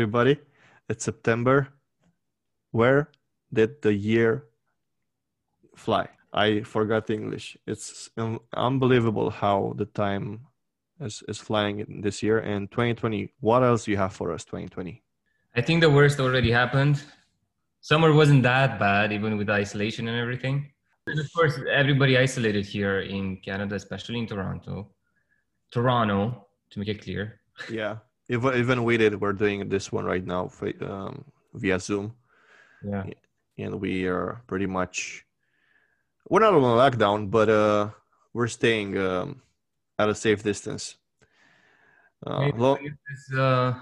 everybody. It's September. Where did the year fly? I forgot English. It's un- unbelievable how the time is, is flying in this year. And 2020, what else do you have for us, 2020? I think the worst already happened. Summer wasn't that bad, even with isolation and everything. And of course, everybody isolated here in Canada, especially in Toronto. Toronto, to make it clear. Yeah. Even, even we did, we're doing this one right now um, via Zoom. Yeah. And we are pretty much, we're not on lockdown, but uh, we're staying um, at a safe distance. Uh, lo- uh,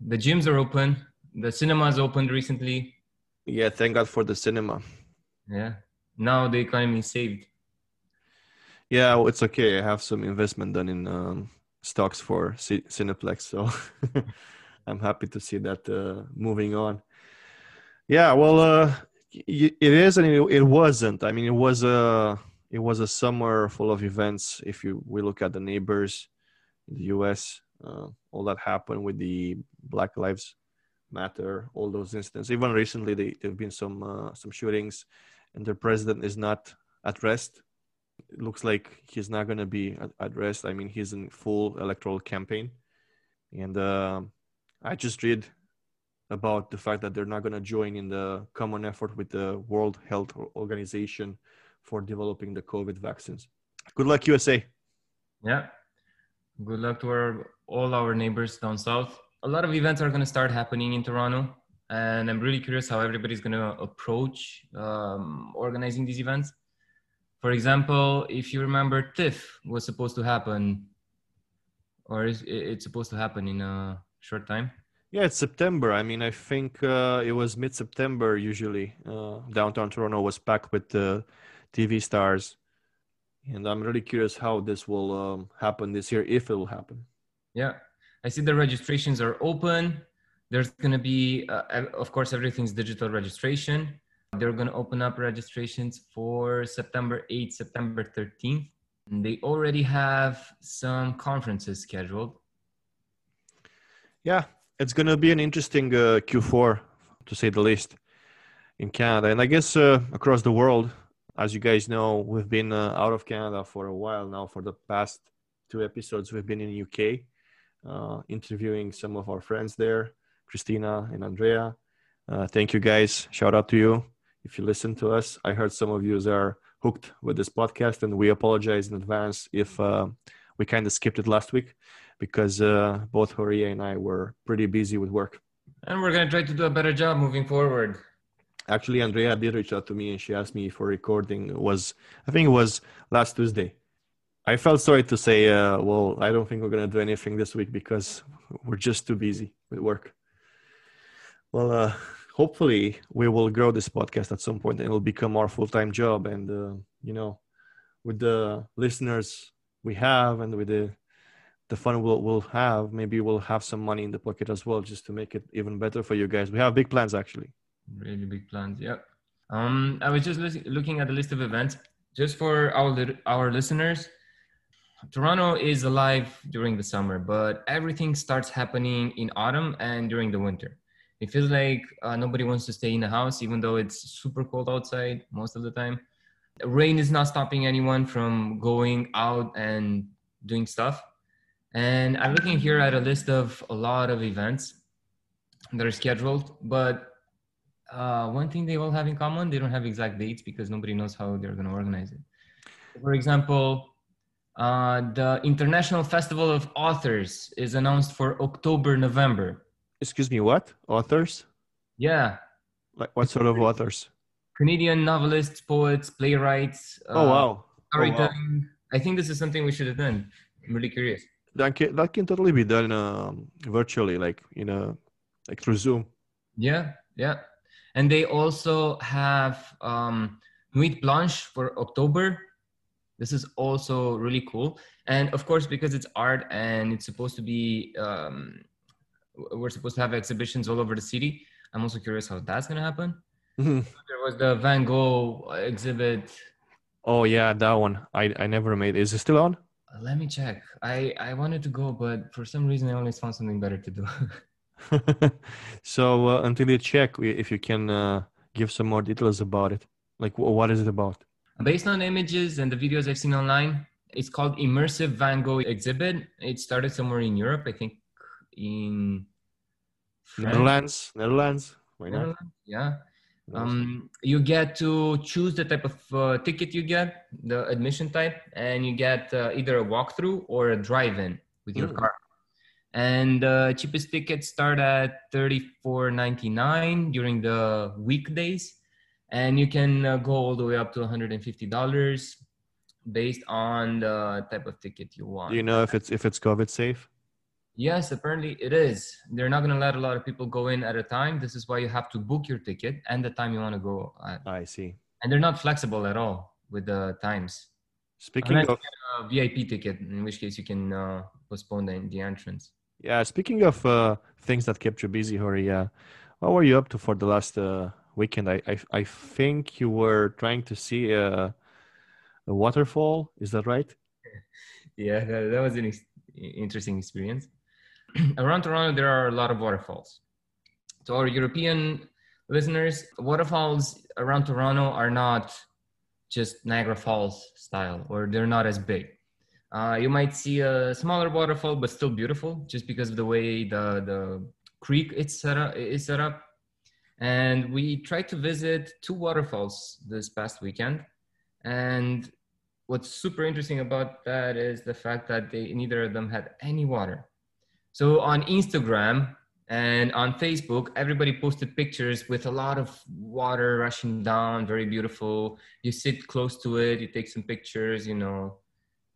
the gyms are open. The cinemas opened recently. Yeah, thank God for the cinema. Yeah. Now the economy is saved. Yeah, it's okay. I have some investment done in um, stocks for C- Cineplex, so I'm happy to see that uh, moving on. Yeah, well, uh, it is and it, wasn't. I mean, it was a it was a summer full of events. If you we look at the neighbors in the U.S., uh, all that happened with the Black Lives Matter, all those incidents. Even recently, there have been some uh, some shootings, and the president is not at rest. It looks like he's not going to be rest. I mean, he's in full electoral campaign, and uh, I just read about the fact that they're not going to join in the common effort with the World Health Organization for developing the COVID vaccines. Good luck, USA. Yeah. Good luck to our, all our neighbors down south. A lot of events are going to start happening in Toronto, and I'm really curious how everybody's going to approach um, organizing these events. For example, if you remember, TIFF was supposed to happen, or is it's supposed to happen in a short time. Yeah, it's September. I mean, I think uh, it was mid-September. Usually, uh, downtown Toronto was packed with the TV stars, and I'm really curious how this will um, happen this year, if it will happen. Yeah, I see the registrations are open. There's going to be, uh, of course, everything's digital registration. They're going to open up registrations for September 8th, September 13th. And they already have some conferences scheduled. Yeah, it's going to be an interesting uh, Q4, to say the least, in Canada. And I guess uh, across the world, as you guys know, we've been uh, out of Canada for a while now. For the past two episodes, we've been in UK, uh, interviewing some of our friends there, Christina and Andrea. Uh, thank you guys. Shout out to you if you listen to us. I heard some of you are hooked with this podcast, and we apologize in advance if uh, we kind of skipped it last week because uh, both Horia and I were pretty busy with work. And we're going to try to do a better job moving forward. Actually, Andrea did reach out to me and she asked me for recording. It was I think it was last Tuesday. I felt sorry to say, uh, well, I don't think we're going to do anything this week because we're just too busy with work. Well, uh, hopefully we will grow this podcast at some point and it'll become our full-time job. And, uh, you know, with the listeners we have and with the the fun we'll, we'll have maybe we'll have some money in the pocket as well just to make it even better for you guys. We have big plans actually. Really big plans yep um i was just looking at the list of events. Just for our our listeners toronto is alive during the summer but everything starts happening in autumn and during the winter it feels like uh, nobody wants to stay in the house even though it's super cold outside most of the time rain is not stopping anyone from going out and doing stuff and I'm looking here at a list of a lot of events that are scheduled, but uh, one thing they all have in common, they don't have exact dates because nobody knows how they're going to organize it. For example, uh, the International Festival of Authors is announced for October, November. Excuse me, what? Authors? Yeah. Like what sort of authors? Canadian novelists, poets, playwrights. oh, wow. Storytelling. Oh, wow. I think this is something we should have done. I'm really curious that can that can totally be done um, virtually, like you know, like through Zoom. Yeah, yeah, and they also have um, Nuit Blanche for October. This is also really cool, and of course, because it's art and it's supposed to be, um, we're supposed to have exhibitions all over the city. I'm also curious how that's gonna happen. Mm-hmm. There was the Van Gogh exhibit. Oh yeah, that one. I I never made. Is it still on? Let me check. I I wanted to go, but for some reason I always found something better to do. so uh, until you check, if you can uh, give some more details about it, like what is it about? Based on images and the videos I've seen online, it's called Immersive Van Gogh Exhibit. It started somewhere in Europe, I think in France. Netherlands. Netherlands. Why not? Netherlands, yeah. Um, you get to choose the type of uh, ticket you get, the admission type, and you get uh, either a walkthrough or a drive-in with your mm. car. And the uh, cheapest tickets start at $34.99 during the weekdays, and you can uh, go all the way up to $150 based on the type of ticket you want. Do you know if it's if it's COVID safe? Yes, apparently it is. They're not going to let a lot of people go in at a time. This is why you have to book your ticket and the time you want to go at. I see. And they're not flexible at all with the times. Speaking Unless of a VIP ticket, in which case you can uh, postpone the, the entrance. Yeah, speaking of uh, things that kept you busy, Hori, uh, what were you up to for the last uh, weekend? I, I, I think you were trying to see a, a waterfall. Is that right? yeah, that, that was an ex- interesting experience. around Toronto, there are a lot of waterfalls. To our European listeners, waterfalls around Toronto are not just Niagara Falls style, or they're not as big. Uh, you might see a smaller waterfall, but still beautiful, just because of the way the the creek it's set up. Is set up. And we tried to visit two waterfalls this past weekend, and what's super interesting about that is the fact that they neither of them had any water. So on Instagram and on Facebook, everybody posted pictures with a lot of water rushing down, very beautiful. You sit close to it, you take some pictures, you know,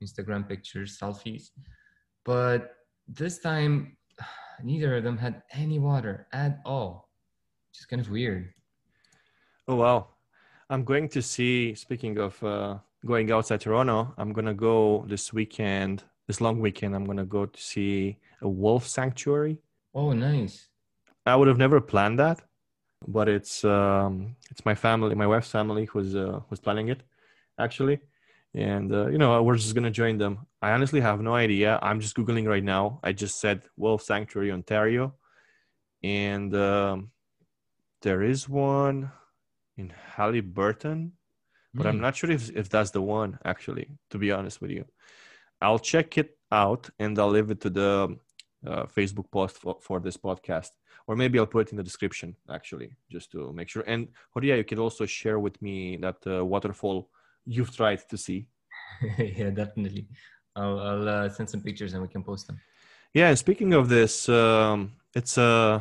Instagram pictures, selfies. But this time, neither of them had any water at all. Just kind of weird. Oh, wow. I'm going to see, speaking of uh, going outside Toronto, I'm going to go this weekend, this long weekend, I'm going to go to see a wolf sanctuary. Oh, nice. I would have never planned that, but it's um, it's my family, my wife's family, who's uh, who's planning it, actually, and uh, you know we're just gonna join them. I honestly have no idea. I'm just googling right now. I just said Wolf Sanctuary, Ontario, and um, there is one in Haliburton, but mm. I'm hmm. not sure if if that's the one. Actually, to be honest with you, I'll check it out and I'll leave it to the uh, Facebook post for, for this podcast, or maybe I'll put it in the description actually, just to make sure. And Horia, you can also share with me that uh, waterfall you've tried to see. yeah, definitely. I'll, I'll uh, send some pictures and we can post them. Yeah, and speaking of this, um, it's uh,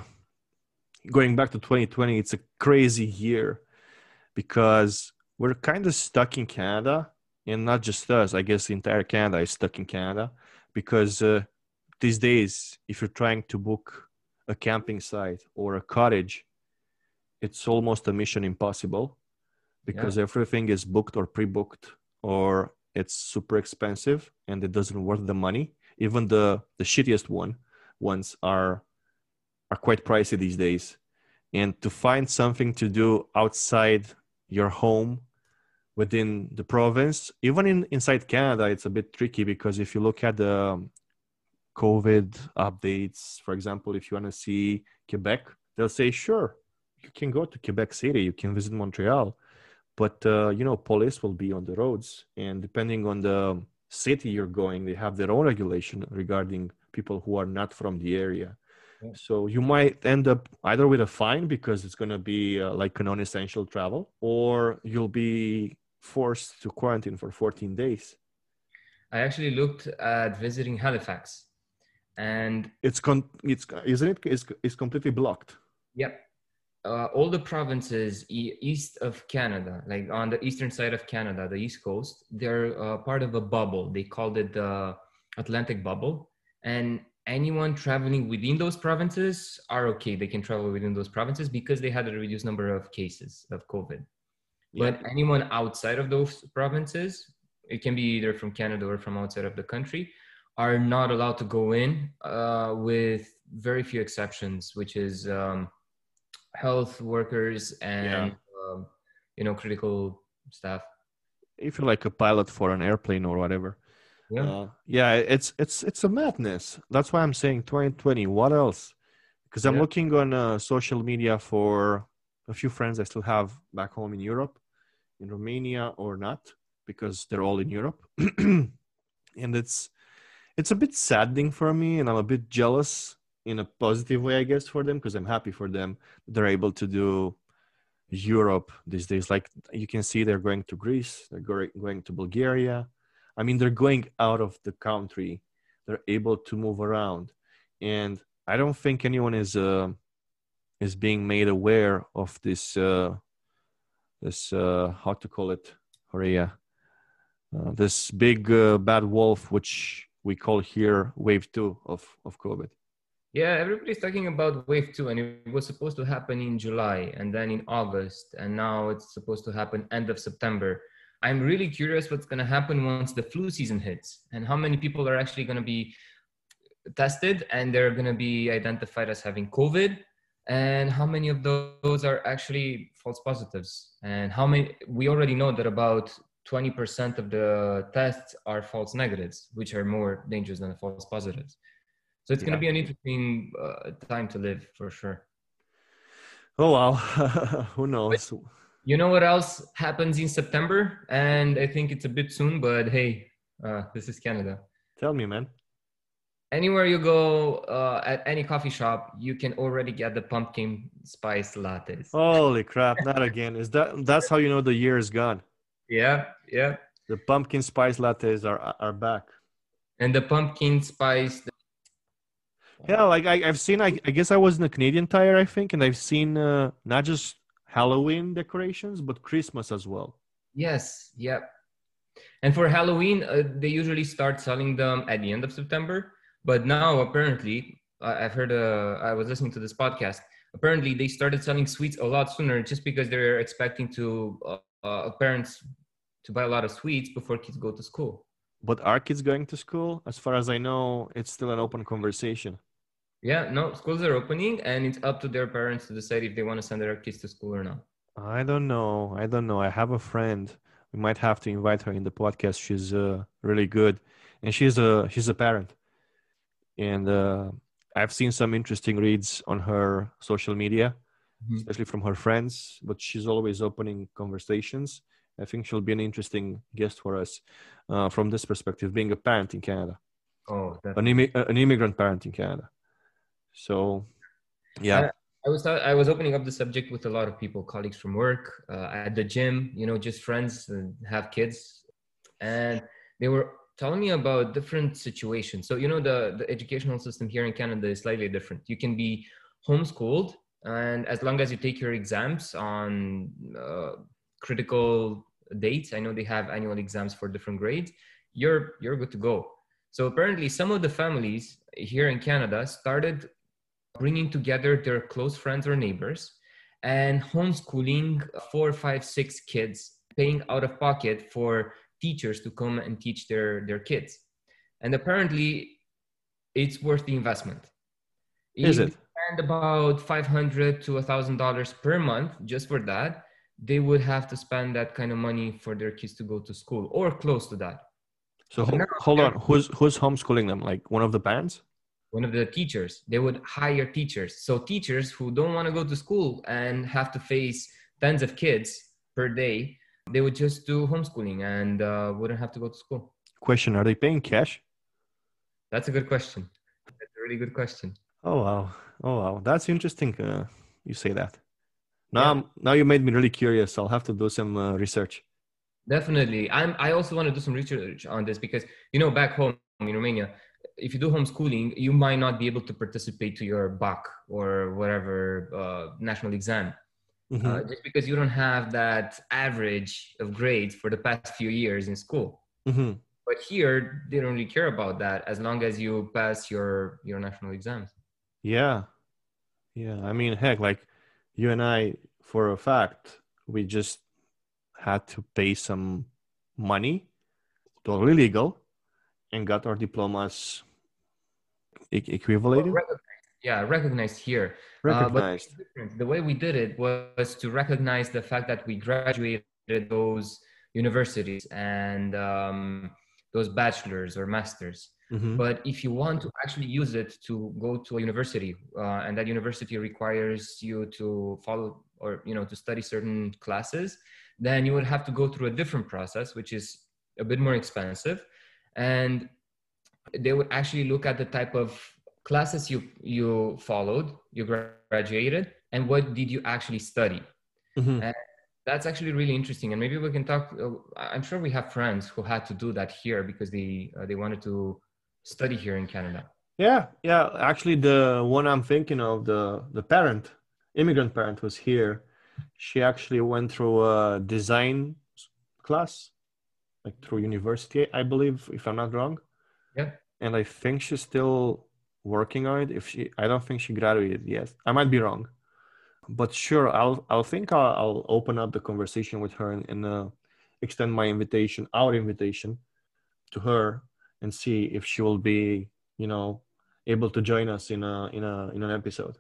going back to 2020. It's a crazy year because we're kind of stuck in Canada, and not just us. I guess the entire Canada is stuck in Canada because uh, these days, if you're trying to book a camping site or a cottage, it's almost a mission impossible because yeah. everything is booked or pre-booked or it's super expensive and it doesn't worth the money. Even the the shittiest one ones are are quite pricey these days. And to find something to do outside your home within the province, even in inside Canada, it's a bit tricky because if you look at the COVID updates. For example, if you want to see Quebec, they'll say, sure, you can go to Quebec City, you can visit Montreal, but uh, you know, police will be on the roads, and depending on the city you're going, they have their own regulation regarding people who are not from the area. Yeah. So you might end up either with a fine because it's going to be uh, like a non-essential travel, or you'll be forced to quarantine for 14 days. I actually looked at visiting Halifax and it's con it's isn't it it's, it's completely blocked. Yep. Uh, all the provinces e- east of canada like on the eastern side of canada the east coast they're uh, part of a bubble. They called it the atlantic bubble. And anyone traveling within those provinces are okay. They can travel within those provinces because they had a reduced number of cases of covid. Yeah. but anyone outside of those provinces it can be either from canada or from outside of the country are not allowed to go in uh, with very few exceptions, which is um, health workers and yeah. Um, you know critical staff. If you're like a pilot for an airplane or whatever. Yeah. Uh, yeah, it's it's it's a madness. That's why I'm saying 2020. What else? because I'm Yeah. looking on uh, social media for a few friends I still have back home in Europe, in Romania or not, because they're all in Europe, and it's it's a bit saddening for me, and I'm a bit jealous in a positive way, I guess, for them because I'm happy for them they're able to do Europe these days. Like you can see, they're going to Greece, they're going to Bulgaria. I mean, they're going out of the country. They're able to move around, and I don't think anyone is uh, is being made aware of this uh, this uh, how to call it, Horia, uh, this big uh, bad wolf, which we call here wave two of of COVID. Yeah, everybody's talking about wave two, and it was supposed to happen in July and then in August, and now it's supposed to happen end of September. I'm really curious what's going to happen once the flu season hits and how many people are actually going to be tested and they're going to be identified as having COVID, and how many of those are actually false positives, and how many we already know that about 20% of the tests are false negatives, which are more dangerous than the false positives. So it's going to be an interesting uh, time to live for sure. Oh wow, who knows? You know what else happens in September? And I think it's a bit soon, but hey, uh, this is Canada. Tell me, man. Anywhere you go uh, at any coffee shop, you can already get the pumpkin spice lattes. Holy crap! Not again. Is that that's how you know the year is gone? Yeah, yeah. The pumpkin spice lattes are are back. And the pumpkin spice. Yeah, like I, I've seen. I, I guess I was in a Canadian Tire, I think, and I've seen uh, not just Halloween decorations, but Christmas as well. Yes, yep. And for Halloween, uh, they usually start selling them at the end of September. But now, apparently, I've heard, uh, I was listening to this podcast. Apparently, they started selling sweets a lot sooner just because they're expecting to uh, parents to buy a lot of sweets before kids go to school. But are kids going to school? As far as I know, it's still an open conversation. Yeah, no, schools are opening, and it's up to their parents to decide if they want to send their kids to school or not. I don't know. I don't know. I have a friend. We might have to invite her in the podcast. She's uh, really good, and she's a she's a parent, and uh, I've seen some interesting reads on her social media, Mhm. especially from her friends. But she's always opening conversations. I think she'll be an interesting guest for us uh, from this perspective, being a parent in Canada, Oh, an, uh, an immigrant parent in Canada. So, yeah, I was I was opening up the subject with a lot of people, colleagues from work, uh, at the gym, you know, just friends have kids, and they were telling me about different situations. So you know, the the educational system here in Canada is slightly different. You can be homeschooled, and as long as you take your exams on uh, critical dates, I know they have annual exams for different grades. You're you're good to go. So apparently, some of the families here in Canada started bringing together their close friends or neighbors and homeschooling four, five, six kids, paying out of pocket for teachers to come and teach their, their kids. And apparently, it's worth the investment. Is it? Spend about 500 to a $1,000 per month just for that, they would have to spend that kind of money for their kids to go to school or close to that. So ho- No, hold on, who's who's homeschooling them? Like one of the parents? one of the teachers they would hire teachers so teachers who don't want to go to school and have to face tens of kids per day they would just do homeschooling and uh, wouldn't have to go to school Question: Are they paying cash? that's a good question that's a really good question Oh wow! Oh wow! That's interesting. Uh, you say that. Now, Yeah. Now you made me really curious. I'll have to do some uh, research. definitely i'm i also want to do some research on this because you know back home in romania if you do homeschooling you might not be able to participate to your BAC or whatever uh, national exam Mhm. uh, just because you don't have that average of grades for the past few years in school. Mhm. But here, they don't really care about that as long as you pass your your national exams. Yeah, yeah. I mean, heck, like you and I, for a fact, we just had to pay some money, totally legal, and got our diplomas e- equivalated, yeah, recognized here. Uh, but recognized. it's the way we did it was to recognize the fact that we graduated those universities and um, those bachelors or masters. Mhm. But if you want to actually use it to go to a university, uh, and that university requires you to follow or you know to study certain classes, then you would have to go through a different process, which is a bit more expensive, and they would actually look at the type of classes you you followed, you graduated, and what did you actually study. Mhm. That's actually really interesting, and maybe we can talk. Uh, I'm sure we have friends who had to do that here because they uh, they wanted to study here in Canada. Yeah, yeah. Actually, the one I'm thinking of, the the parent, immigrant parent, was here. She actually went through a design class, like through university, I believe, if I'm not wrong. Yeah. And I think she's still working on it. If she, I don't think she graduated yet. I might be wrong, but sure, I'll I'll think I'll, I'll open up the conversation with her and, and uh, extend my invitation, our invitation, to her, and see if she will be, you know, able to join us in a in a in an episode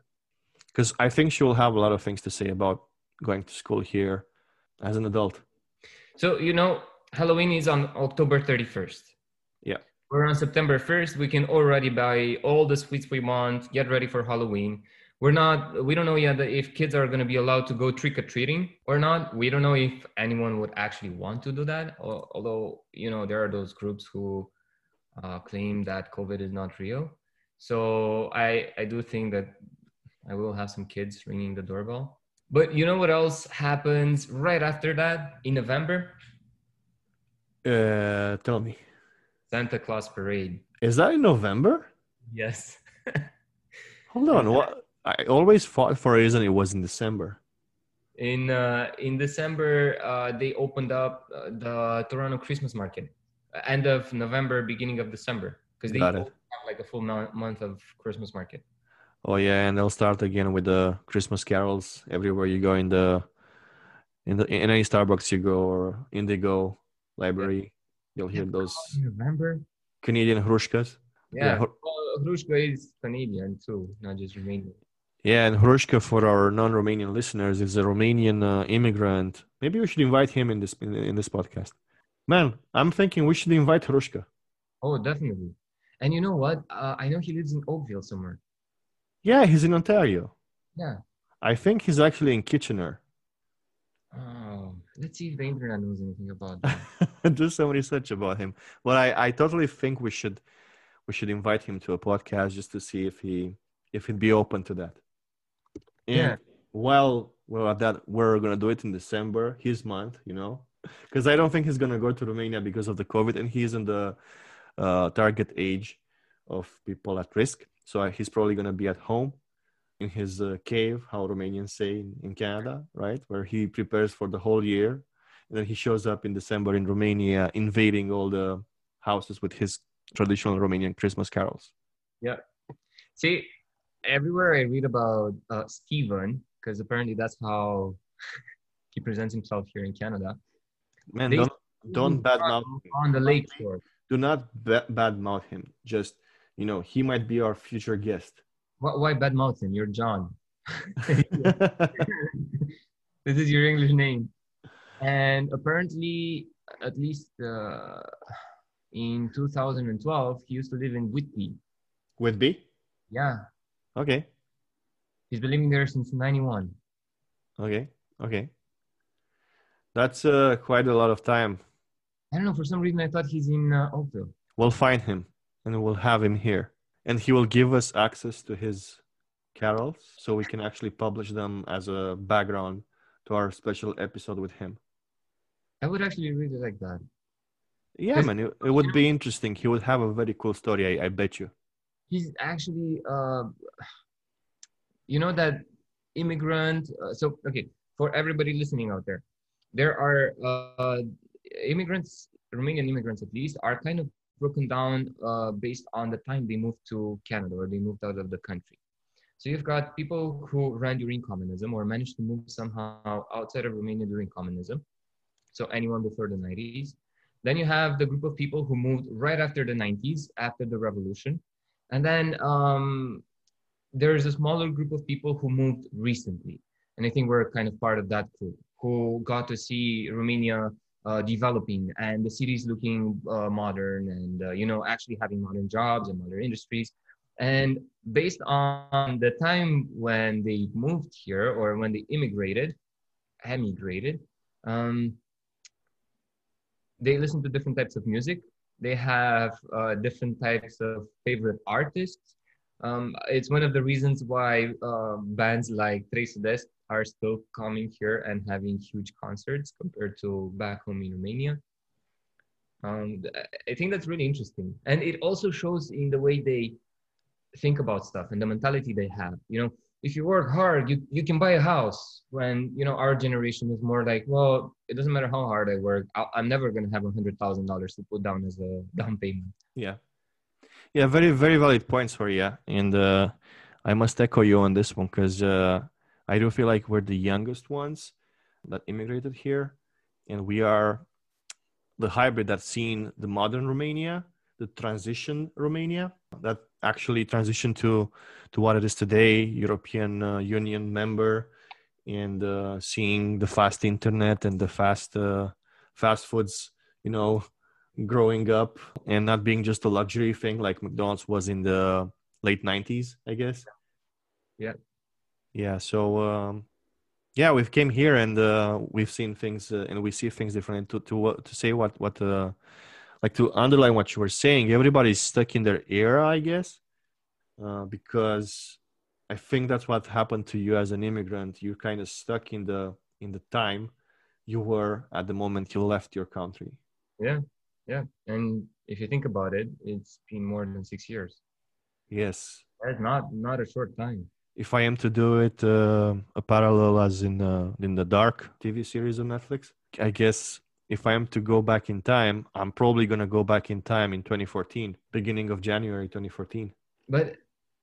because i think she will have a lot of things to say about going to school here as an adult So you know, Halloween is on October 31st. Yeah. We're on September 1st. We can already buy all the sweets we want, get ready for Halloween. We're not, we don't know yet if kids are going to be allowed to go trick or treating or not. We don't know if anyone would actually want to do that. Although, you know, there are those groups who uh, claim that COVID is not real. So I, I do think that I will have some kids ringing the doorbell. But you know what else happens right after that in November? uh tell me Santa Claus parade. is that in november Yes. hold on what i always thought for a reason it was in december In uh, in December, uh, they opened up uh, the Toronto Christmas market. End of November, beginning of December, because they Got it. have like a full mo- month of Christmas market. oh yeah and they'll start again with the christmas carols everywhere you go in the in the in any starbucks you go or indigo library you'll hear those November. canadian hrușcăs Yeah. Yeah, Hru- well, Hrușcă is Canadian too, not just Romanian. Yeah, and Hrușcă for our non-Romanian listeners is a Romanian uh, immigrant. Maybe we should invite him in this in, in this podcast. Man, I'm thinking we should invite Hrușcă. Oh, definitely. And you know what? Uh, I know he lives in Oakville somewhere. Yeah, he's in Ontario. Yeah. I think he's actually in Kitchener. Oh, let's see if the internet knows anything about that. Do some research about him. But I, I totally think we should we should invite him to a podcast just to see if he if he'd be open to that. And Yeah. Well, we're that, we're gonna do it in December, his month, you know, because I don't think he's gonna go to Romania because of the COVID, and he's in the uh, target age of people at risk. So he's probably gonna be at home in his uh, cave, how Romanians say in, in Canada, right, where he prepares for the whole year, and then he shows up in December in Romania, invading all the houses with his traditional Romanian Christmas carols. Yeah, see, everywhere I read about uh, Steven, because apparently that's how he presents himself here in Canada. Man, don't don't badmouth him. on the lake shore. Do not ba- badmouth him. Just you know, he might be our future guest. Why, why badmouth him? You're John. this is your English name. And apparently, at least uh, in 2012, he used to live in Whitby. With B? Yeah, Okay, he's been living there since 91. okay, okay. That's uh, quite a lot of time. I don't know, for some reason I thought he's in uh, Oakville. We'll find him and we'll have him here, and he will give us access to his carols, so we can actually publish them as a background to our special episode with him. I would actually really like that. Yeah, man, it, it would be interesting. He would have a very cool story, I, I bet you. He's actually, uh, you know, that immigrant. Uh, so, okay, for everybody listening out there, there are uh, immigrants, Romanian immigrants at least, are kind of broken down uh, based on the time they moved to Canada or they moved out of the country. So you've got people who ran during communism or managed to move somehow outside of Romania during communism. So anyone before the 90s. Then you have the group of people who moved right after the 90s, after the revolution. And then um, there's a smaller group of people who moved recently. And I think we're kind of part of that group who got to see Romania uh, developing and the city is looking uh, modern and uh, you know actually having modern jobs and modern industries. And based on the time when they moved here or when they immigrated emigrated um, they listen to different types of music. They have uh, different types of favorite artists um, it's one of the reasons why uh, bands like Tres Sud-Est are still coming here and having huge concerts compared to back home in Romania. Um, I think that's really interesting. And it also shows in the way they think about stuff and the mentality they have. You know, if you work hard, you, you can buy a house. When, you know, our generation is more like, well, it doesn't matter how hard I work, i am never going to have a $100,000 to put down as a down payment. Yeah. Yeah, very, very valid points for you. And uh, I must echo you on this one because uh, I do feel like we're the youngest ones that immigrated here. And we are the hybrid that's seen the modern Romania, the transition Romania that actually transitioned to to what it is today, European uh, Union member, and uh, seeing the fast internet and the fast uh, fast foods, you know, growing up and not being just a luxury thing like McDonald's was in the late '90s, I guess. Yeah. Yeah. So. Um, yeah, we've came here and uh, we've seen things uh, and we see things differently. To to to say what what uh, like to underline what you were saying, everybody's stuck in their era, I guess, uh, because I think that's what happened to you as an immigrant. You're kind of stuck in the in the time you were at the moment you left your country. Yeah, yeah, and if you think about it, it's been more than six years. Yes, that's not not a short time. If I am to do it uh, a parallel as in uh, in the Dark TV series on Netflix, I guess if I am to go back in time, I'm probably going to go back in time in 2014, beginning of January 2014. But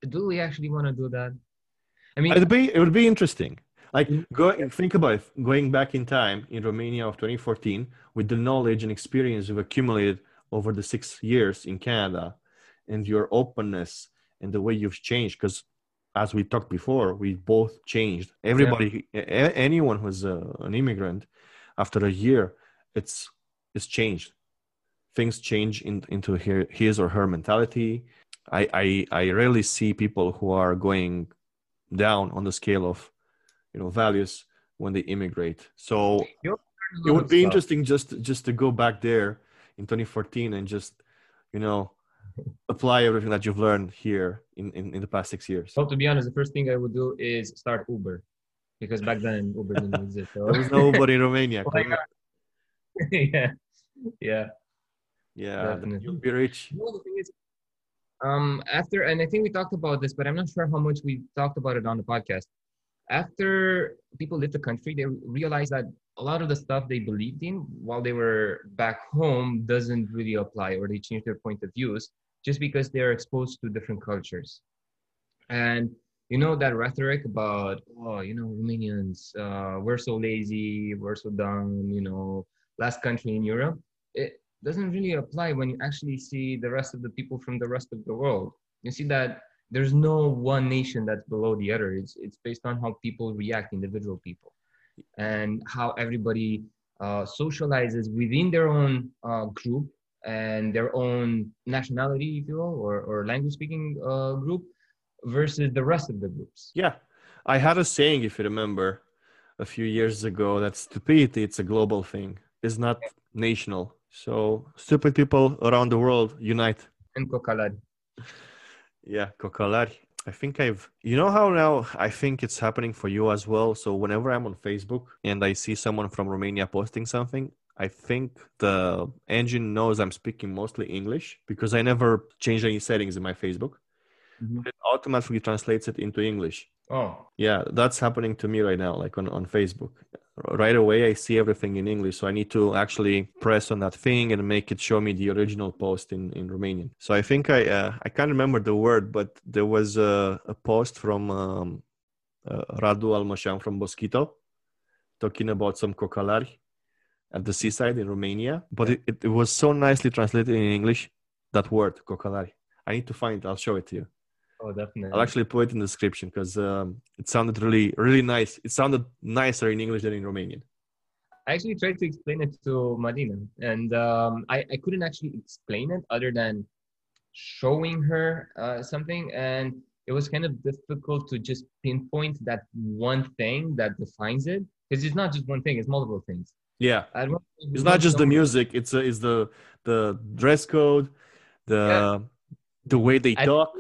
do we actually want to do that? I mean, it would be, it would be interesting. Like, go, think about it, going back in time in Romania of 2014 with the knowledge and experience you've accumulated over the six years in Canada and your openness and the way you've changed. Because as we talked before, we both changed. Everybody, yeah. anyone who's uh, an immigrant after a year it's it's changed things change in, into her, his or her mentality I, I i rarely see people who are going down on the scale of you know values when they immigrate so it would be interesting just just to go back there in 2014 and just you know apply everything that you've learned here in, in, in the past six years well to be honest the first thing i would do is start uber because back then uber didn't exist so. there was no uber in romania yeah, yeah, yeah. You'll be rich. You know, is, um, after and I think we talked about this, but I'm not sure how much we talked about it on the podcast. After people left the country, they realized that a lot of the stuff they believed in while they were back home doesn't really apply, or they change their point of views just because they're exposed to different cultures. And you know that rhetoric about oh, you know, Romanians, uh, we're so lazy, we're so dumb, you know, last country in Europe, it doesn't really apply when you actually see the rest of the people from the rest of the world. You see that there's no one nation that's below the other. It's it's based on how people react, individual people, and how everybody uh, socializes within their own uh, group and their own nationality, if you will, or, or language speaking uh, group versus the rest of the groups. Yeah. I had a saying, if you remember, a few years ago that stupidity it's a global thing it's not national. So stupid people around the world unite. And Cocalari. Yeah, Cocalari. I think I've, you know how now I think it's happening for you as well. So whenever I'm on Facebook and I see someone from Romania posting something, I think the engine knows I'm speaking mostly English because I never change any settings in my Facebook. Mm-hmm. It automatically translates it into English. Oh. Yeah, that's happening to me right now, like on, on Facebook right away i see everything in english so i need to actually press on that thing and make it show me the original post in in romanian so i think i uh, i can't remember the word but there was a, a post from um, uh, radu almășan from boschito talking about some cocalari at the seaside in romania but it, it, it was so nicely translated in english that word cocalari i need to find i'll show it to you Oh, definitely. I'll actually put it in the description because um, it sounded really, really nice. It sounded nicer in English than in Romanian. I actually tried to explain it to Marina, and um, I, I couldn't actually explain it other than showing her uh, something. And it was kind of difficult to just pinpoint that one thing that defines it because it's not just one thing; it's multiple things. Yeah, I don't it's not just the music; it's uh, it's the the dress code, the Yeah. the way they I- talk.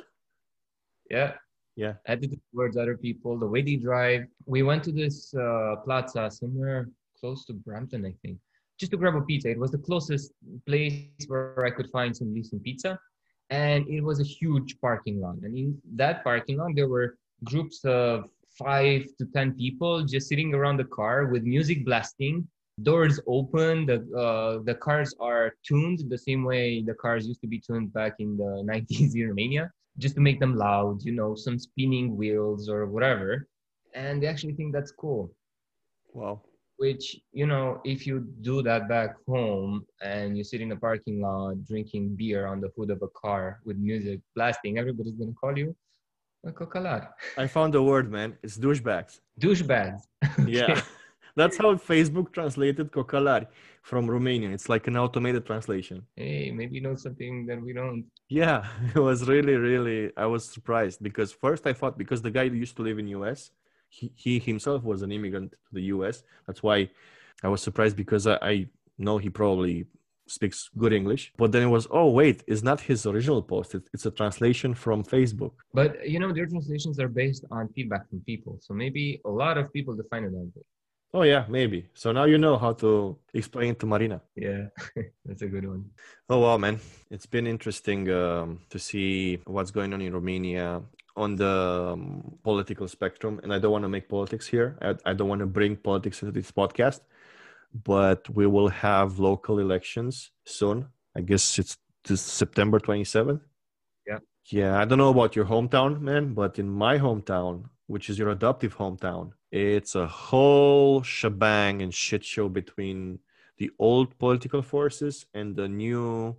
Yeah. Yeah. Attitude towards other people, the way they drive. We went to this uh, plaza somewhere close to Brampton, I think, just to grab a pizza. It was the closest place where I could find some decent pizza. And it was a huge parking lot. And in that parking lot, there were groups of five to 10 people just sitting around the car with music blasting, doors open. The, uh, the cars are tuned the same way the cars used to be tuned back in the 90s in Romania just to make them loud, you know, some spinning wheels or whatever. And they actually think that's cool. Wow. Which, you know, if you do that back home and you sit in a parking lot drinking beer on the hood of a car with music blasting, everybody's gonna call you a cocalar. I found the word, man. It's douchebags. Douchebags. Yeah. That's how Facebook translated cocalari from Romanian. It's like an automated translation. Hey, maybe you know something that we don't. Yeah, it was really, really. I was surprised because first I thought because the guy used to live in US, he, he himself was an immigrant to the US. That's why I was surprised because I, I know he probably speaks good English. But then it was, oh wait, it's not his original post. It, it's a translation from Facebook. But you know, their translations are based on feedback from people. So maybe a lot of people define it that way. Oh yeah, maybe. So now you know how to explain it to Marina. Yeah, that's a good one. Oh wow, man! It's been interesting um, to see what's going on in Romania on the um, political spectrum, and I don't want to make politics here. I, I don't want to bring politics into this podcast, but we will have local elections soon. I guess it's this September twenty seventh. Yeah. Yeah, I don't know about your hometown, man, but in my hometown, which is your adoptive hometown, it's a whole shebang and shit show between the old political forces and the new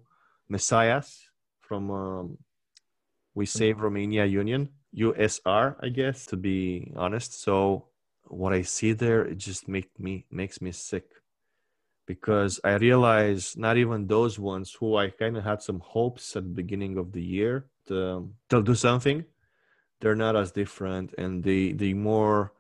messiahs from um, we save romania union usr i guess to be honest. So what i see there it just make me makes me sick because i realize not even those ones who i kind of had some hopes at the beginning of the year to, they'll do something they're not as different and they they more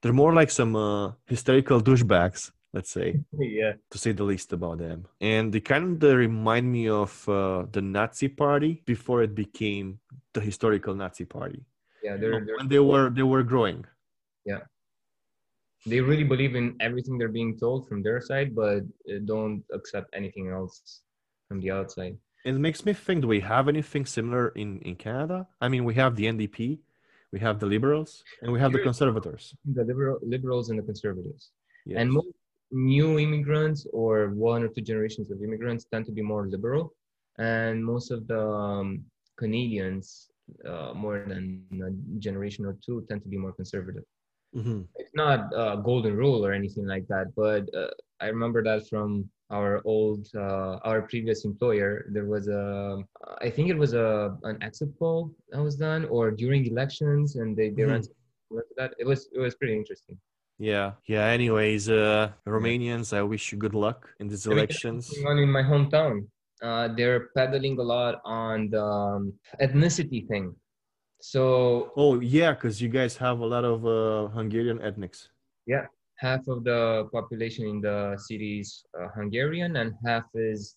they're more like some uh, hysterical douchebags let's say yeah. to say the least about them. And they kind of remind me of uh, the Nazi party before it became the historical Nazi party. Yeah, they're, they're when they were they were growing. Yeah. They really believe in everything they're being told from their side, but uh, don't accept anything else from the outside. It makes me think: Do we have anything similar in in Canada? I mean, we have the NDP, we have the Liberals, and we have the Conservators. The liberal, liberals and the conservatives, Yes. and most new immigrants or one or two generations of immigrants tend to be more liberal, and most of the um, Canadians, uh, more than a generation or two, tend to be more conservative. Mhm. it's not a golden rule or anything like that but uh, i remember that from our old uh, our previous employer there was a i think it was a an exit poll that was done or during elections and they, they ran something like that it was it was pretty interesting Yeah. Yeah. Anyways, uh, Romanians, I wish you good luck in these elections. on in my hometown uh, they're peddling a lot on the um, ethnicity thing so Oh yeah, because you guys have a lot of uh, Hungarian ethnics. Half of the population in the city is uh, hungarian and half is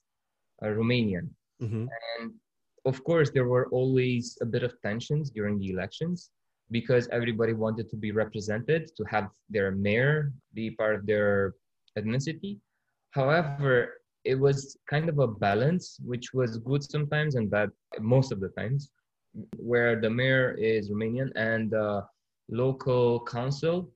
uh, romanian hmm And of course, there were always a bit of tensions during the elections because everybody wanted to be represented, to have their mayor be part of their ethnicity. However, it was kind of a balance, which was good sometimes and bad most of the times, where the mayor is Romanian and the local council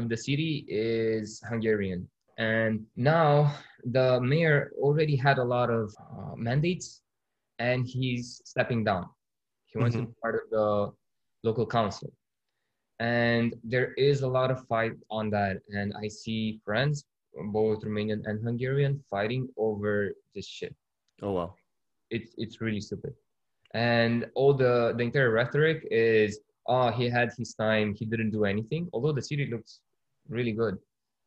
of the city is Hungarian. And now the mayor already had a lot of uh, mandates and he's stepping down. He wants to be part of the local council. And there is a lot of fight on that. And I see friends, both Romanian and Hungarian, fighting over this shit. Oh wow. It's it's really stupid. And all the the entire rhetoric is, oh, he had his time, he didn't do anything. Although the city looks really good.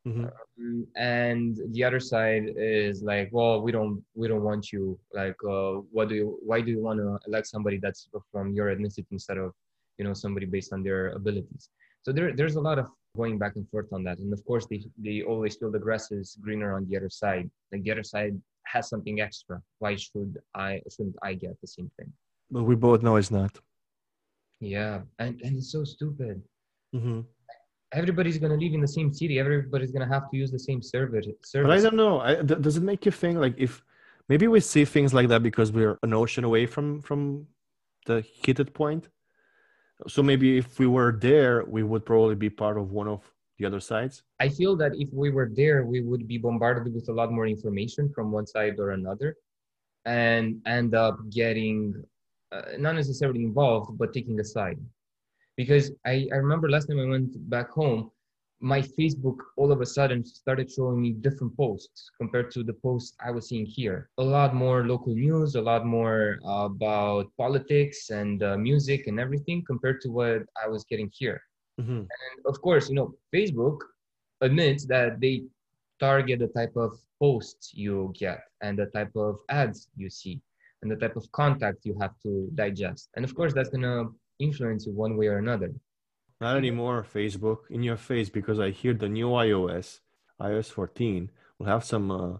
Mhm. Um, and the other side is like well we don't we don't want you. Like uh, what do you why do you want to elect somebody that's from your ethnicity instead of you know somebody based on their abilities? So there, there's a lot of going back and forth on that. And of course they, they always feel the grass is greener on the other side. Like the other side has something extra. Why should i shouldn't i get the same thing? But we both know it's not. yeah. And, and it's so stupid. Hmm everybody's going to live in the same city everybody's going to have to use the same service But I don't know. I, th- does it make you think like if maybe we see things like that because we're an ocean away from from the heated point? So maybe if we were there, we would probably be part of one of the other sides. I feel that if we were there, we would be bombarded with a lot more information from one side or another and end up getting uh, not necessarily involved, but taking a side. Because I, I remember last time I went back home, my Facebook all of a sudden started showing me different posts compared to the posts I was seeing here. A lot more local news, a lot more about politics and uh, music and everything compared to what I was getting here. Hmm and of course you know facebook admits that they target the type of posts you get and the type of ads you see and the type of contact you have to digest. And of course that's going to influence you one way or another Not anymore, Facebook in your face because I hear the new iOS, iOS 14, will have some uh,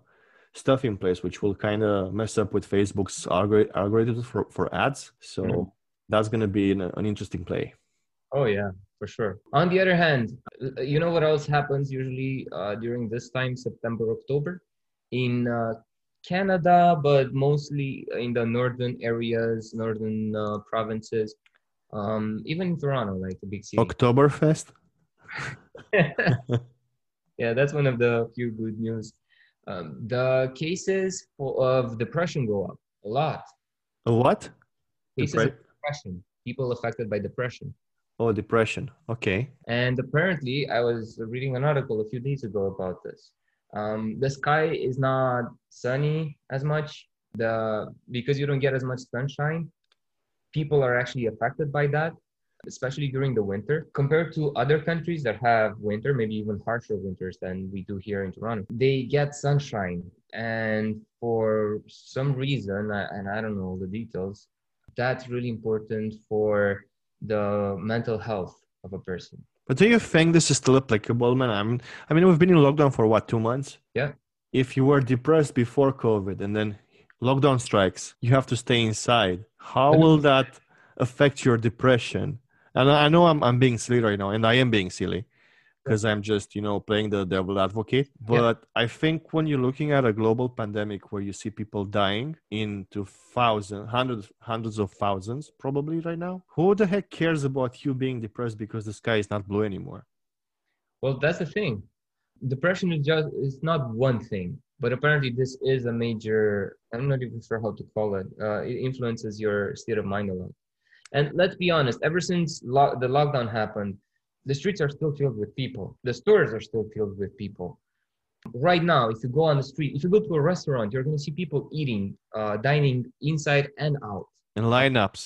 stuff in place which will kind of mess up with Facebook's algor- algorithms for, for ads. So Mhm. that's going to be an, an interesting play. oh yeah for sure on the other hand uh, you know what else happens usually uh, during this time september october in uh, canada but mostly in the northern areas northern uh, provinces um, even in toronto like the big city Oktoberfest? yeah, that's one of the few good news. Um, the cases of depression go up a lot. A what? Cases Depre- of depression, people affected by depression. oh, depression. Okay. And apparently, I was reading an article a few days ago about this. Um, the sky is not sunny as much. The because you don't get as much sunshine, people are actually affected by that, especially during the winter. Compared to other countries that have winter, maybe even harsher winters than we do here in Toronto, they get sunshine, and for some reason, and I don't know the details, that's really important for the mental health of a person. But do you think this is still applicable, man? I mean, I mean, we've been in lockdown for what, two months? Yeah. If you were depressed before COVID and then lockdown strikes, you have to stay inside. How will that affect your depression? And I know I'm, I'm being silly right now, and I am being silly because I'm just, you know, playing the devil advocate. But I think when you're looking at a global pandemic where you see people dying into thousands, hundreds, hundreds of thousands, probably right now, who the heck cares about you being depressed because the sky is not blue anymore? Well, that's the thing. Depression is just it's not one thing, but apparently this is a major. I'm not even sure how to call it. Uh, it influences your state of mind a lot. And let's be honest. Ever since lo- the lockdown happened, the streets are still filled with people. The stores are still filled with people. Right now, if you go on the street, if you go to a restaurant, you're going to see people eating, uh, dining inside and out. And lineups,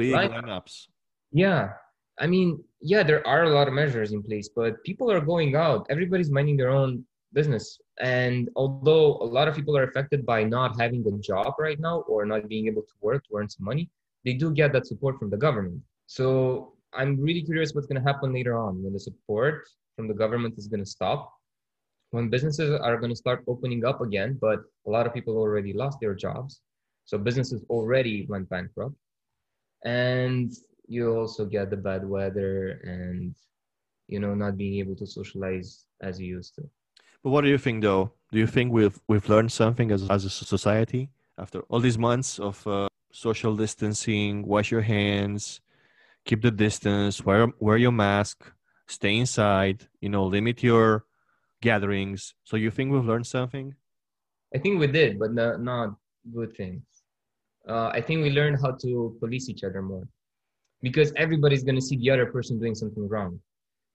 big Line- lineups. Yeah. I mean, yeah, there are a lot of measures in place, but people are going out. Everybody's minding their own business. And although a lot of people are affected by not having a job right now or not being able to work to earn some money, they do get that support from the government. So I'm really curious what's going to happen later on when the support from the government is going to stop, when businesses are going to start opening up again, but a lot of people already lost their jobs. So businesses already went bankrupt. And you also get the bad weather and you know not being able to socialize as you used to But what do you think, though? Do you think we've we've learned something as as a society after all these months of uh, social distancing? Wash your hands, keep the distance, wear wear your mask, stay inside. You know, limit your gatherings. So you think we've learned something? i think we did but no, not good things uh, i think we learned how to police each other more because everybody's going to see the other person doing something wrong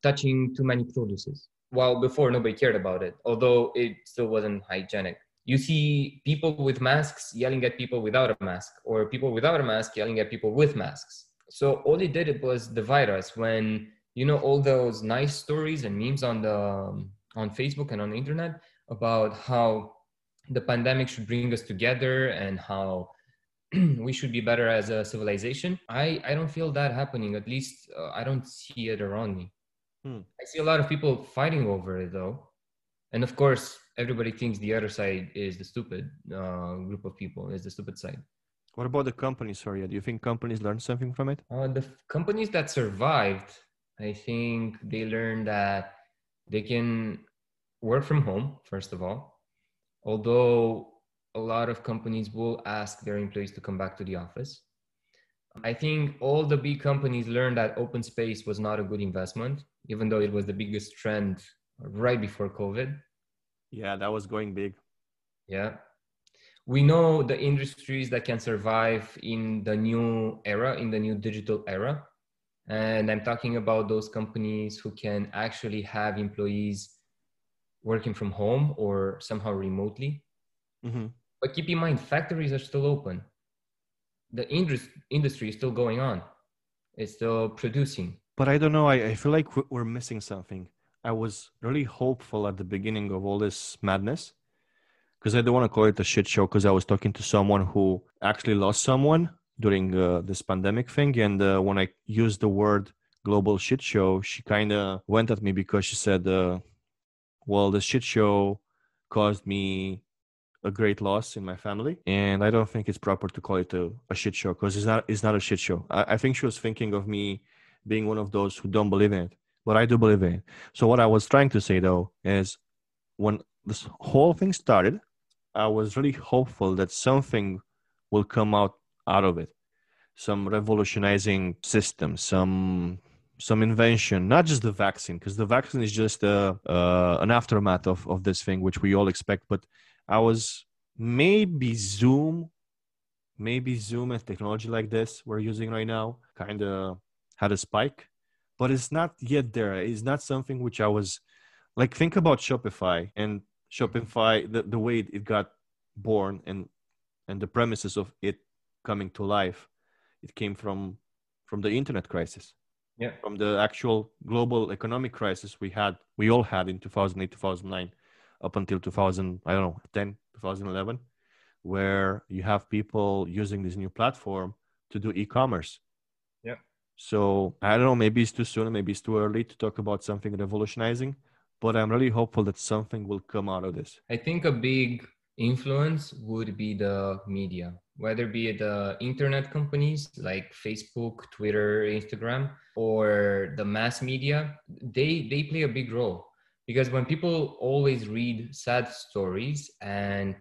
touching too many produces while before nobody cared about it although it still wasn't hygienic you see people with masks yelling at people without a mask or people without a mask yelling at people with masks so all it did it was divide us when you know all those nice stories and memes on the um, on Facebook and on the internet about how the pandemic should bring us together and how we should be better as a civilization. I, I don't feel that happening. At least uh, I don't see it around me. Hmm. I see a lot of people fighting over it though. And of course, everybody thinks the other side is the stupid uh, group of people, is the stupid side. What about the companies, sorry? Do you think companies learned something from it? Uh, the f- companies that survived, I think they learned that they can work from home, first of all. Although a lot of companies will ask their employees to come back to the office. I think all the big companies learned that open space was not a good investment, even though it was the biggest trend right before COVID. Yeah, that was going big. Yeah. We know the industries that can survive in the new era, in the new digital era. And I'm talking about those companies who can actually have employees working from home or somehow remotely. Mm-hmm. But keep in mind, factories are still open. The industry is still going on. It's still producing. But I don't know. I, I feel like we're missing something. I was really hopeful at the beginning of all this madness because I don't want to call it a shit show because I was talking to someone who actually lost someone during uh, this pandemic thing. And uh, when I used the word global shit show, she kind of went at me because she said, uh, well, the shit show caused me a great loss in my family and i don't think it's proper to call it a, a shit show because it's not it's not a shit show I, I, think she was thinking of me being one of those who don't believe in it but i do believe in it so what i was trying to say though is when this whole thing started i was really hopeful that something will come out out of it some revolutionizing system some some invention, not just the vaccine, because the vaccine is just a, uh, an aftermath of, of this thing, which we all expect. But I was maybe Zoom, maybe Zoom and technology like this we're using right now kind of had a spike, but it's not yet there. It's not something which I was like, think about Shopify and Shopify, the, the way it got born and and the premises of it coming to life. It came from from the internet crisis. Yeah. From the actual global economic crisis we had we all had in 2008 2009 up until 2000 i don't know 10 2011 where you have people using this new platform to do e-commerce. Yeah. So i don't know maybe it's too soon maybe it's too early to talk about something revolutionizing but i'm really hopeful that something will come out of this. I think a big influence would be the media whether be it the internet companies like facebook twitter instagram or the mass media. They they play a big role because when people always read sad stories and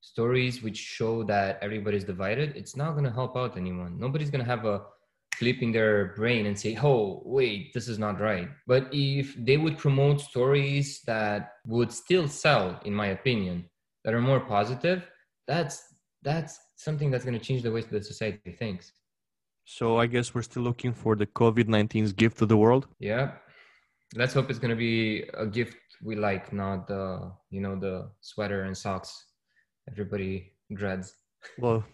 stories which show that everybody's divided it's not going to help out anyone. Nobody's going to have a flip in their brain and say oh wait this is not right. But if they would promote stories that would still sell in my opinion that are more positive that's that's something that's going to change the way the society thinks. So i guess we're still looking for the covid-19's gift to the world? Yeah let's hope it's going to be a gift we like not the you know the sweater and socks everybody dreads. Well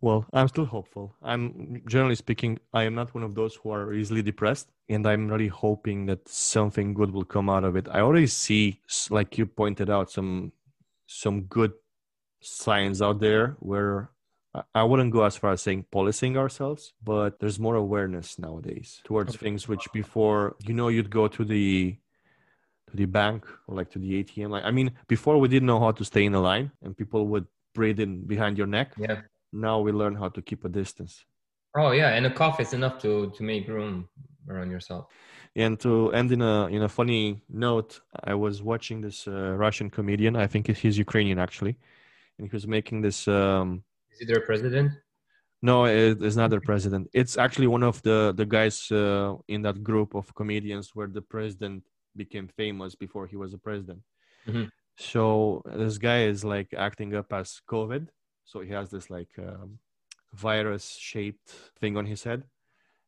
well i'm still hopeful. I'm generally speaking i am not one of those who are easily depressed and i'm really hoping that something good will come out of it. I already see like you pointed out some some good signs out there where I wouldn't go as far as saying policing ourselves, but there's more awareness nowadays towards okay. things which before, you know, you'd go to the to the bank or like to the ATM. Like I mean, before we didn't know how to stay in a line and people would breathe in behind your neck. Yeah. Now we learn how to keep a distance. Oh yeah, and a cough is enough to to make room around yourself. And to end in a in a funny note, I was watching this uh, Russian comedian. I think he's Ukrainian actually, and he was making this um, is it their president? No, it's not their president. It's actually one of the the guys uh, in that group of comedians where the president became famous before he was a president. Mm-hmm. So this guy is like acting up as COVID. So he has this like um, virus shaped thing on his head,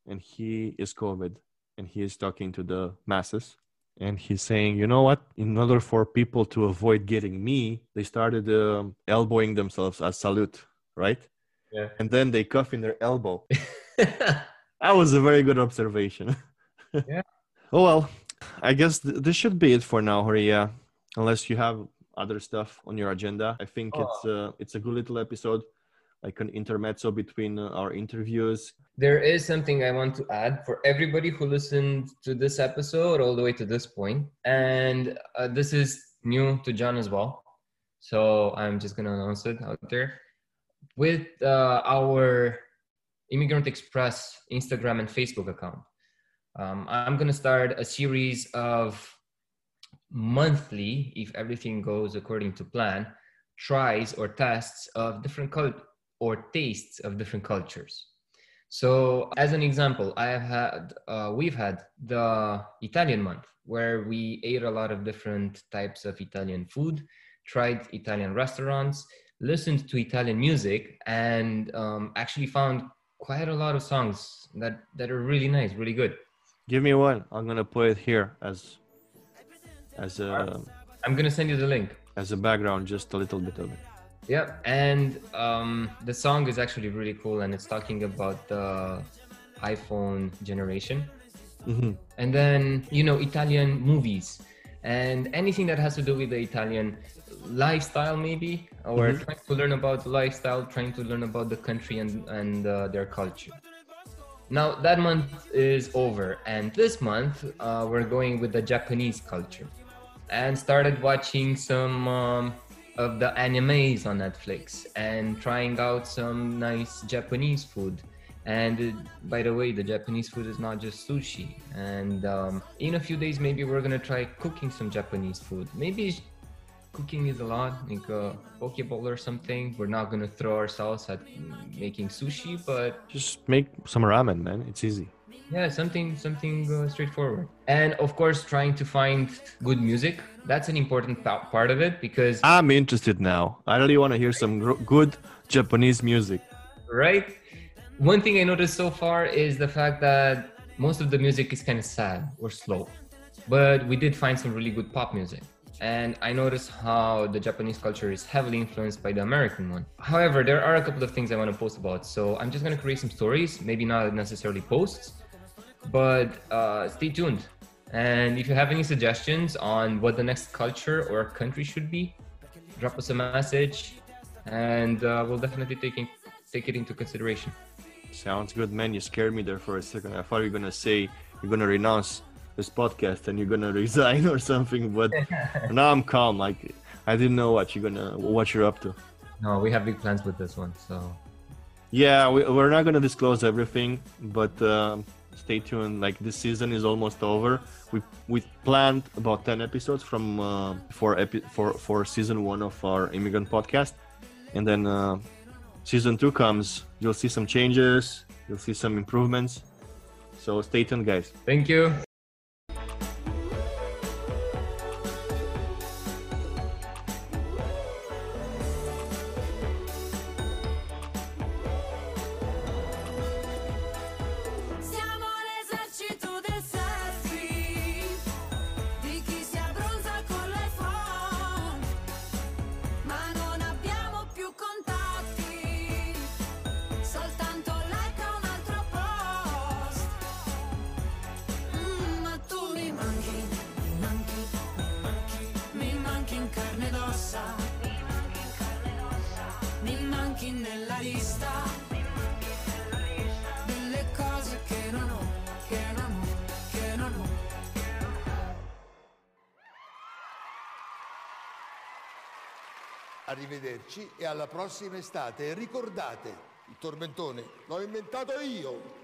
and he is COVID, and he is talking to the masses and he's saying, you know what? In order for people to avoid getting me, they started um, elbowing themselves as salute right? Yeah. And then they cuff in their elbow. that was a very good observation. yeah. Oh well, I guess th- this should be it for now, Horia. Unless you have other stuff on your agenda, I think Oh. it's uh, it's a good little episode, like an intermezzo between uh, our interviews. There is something I want to add for everybody who listened to this episode all the way to this point, and uh, this is new to John as well. So I'm just gonna announce it out there. With uh, our Immigrant Express Instagram and Facebook account, um, I'm gonna start a series of monthly, if everything goes according to plan, tries or tests of different cult or tastes of different cultures. So, as an example, I have had, uh, we've had the Italian month where we ate a lot of different types of Italian food, tried Italian restaurants, listened to Italian music, and um, actually found quite a lot of songs that, that are really nice, really good. Give me one. I'm gonna put it here as as a I'm gonna send you the link. as a background, just a little bit of it. Yeah, and um, the song is actually really cool, and it's talking about the iPhone generation. Mhm. and then you know italian movies and anything that has to do with the italian lifestyle maybe or Mhm. trying to learn about the lifestyle trying to learn about the country and and uh, their culture. Now that month is over and this month uh, we're going with the japanese culture. And started watching some um, of the animes on netflix and trying out some nice japanese food and uh, by the way, the Japanese food is not just sushi. And um, in a few days, maybe we're gonna try cooking some Japanese food. Maybe cooking is a lot, like a poke bowl or something. We're not gonna throw ourselves at making sushi, but Just make some ramen, man. It's easy. yeah, something something uh, straightforward. And of course, trying to find good music. That's an important pa- part of it because I'm interested now. I really want to hear some gr- good Japanese music. right? One thing I noticed so far is the fact that most of the music is kind of sad or slow, but we did find some really good pop music. And I noticed how the Japanese culture is heavily influenced by the American one. However, there are a couple of things I want to post about. So I'm just going to create some stories, maybe not necessarily posts, but uh, stay tuned. And if you have any suggestions on what the next culture or country should be, drop us a message and uh, we'll definitely take, in, take it into consideration. Sounds good, man. You scared me there for a second. I thought you were gonna say you're gonna renounce this podcast and you're gonna resign or something, but now I'm calm. Like I didn't know what you're gonna what you're up to. No, we have big plans with this one. So Yeah, we, we're not gonna disclose everything, but um, stay tuned. Like this season is almost over. We we planned about ten episodes from uh, for epi- for for season one of our immigrant podcast, and then uh, season two comes. You'll see some changes. You'll see some improvements. So stay tuned, guys. thank you. Prossima estate. Ricordate, il tormentone l'ho inventato io.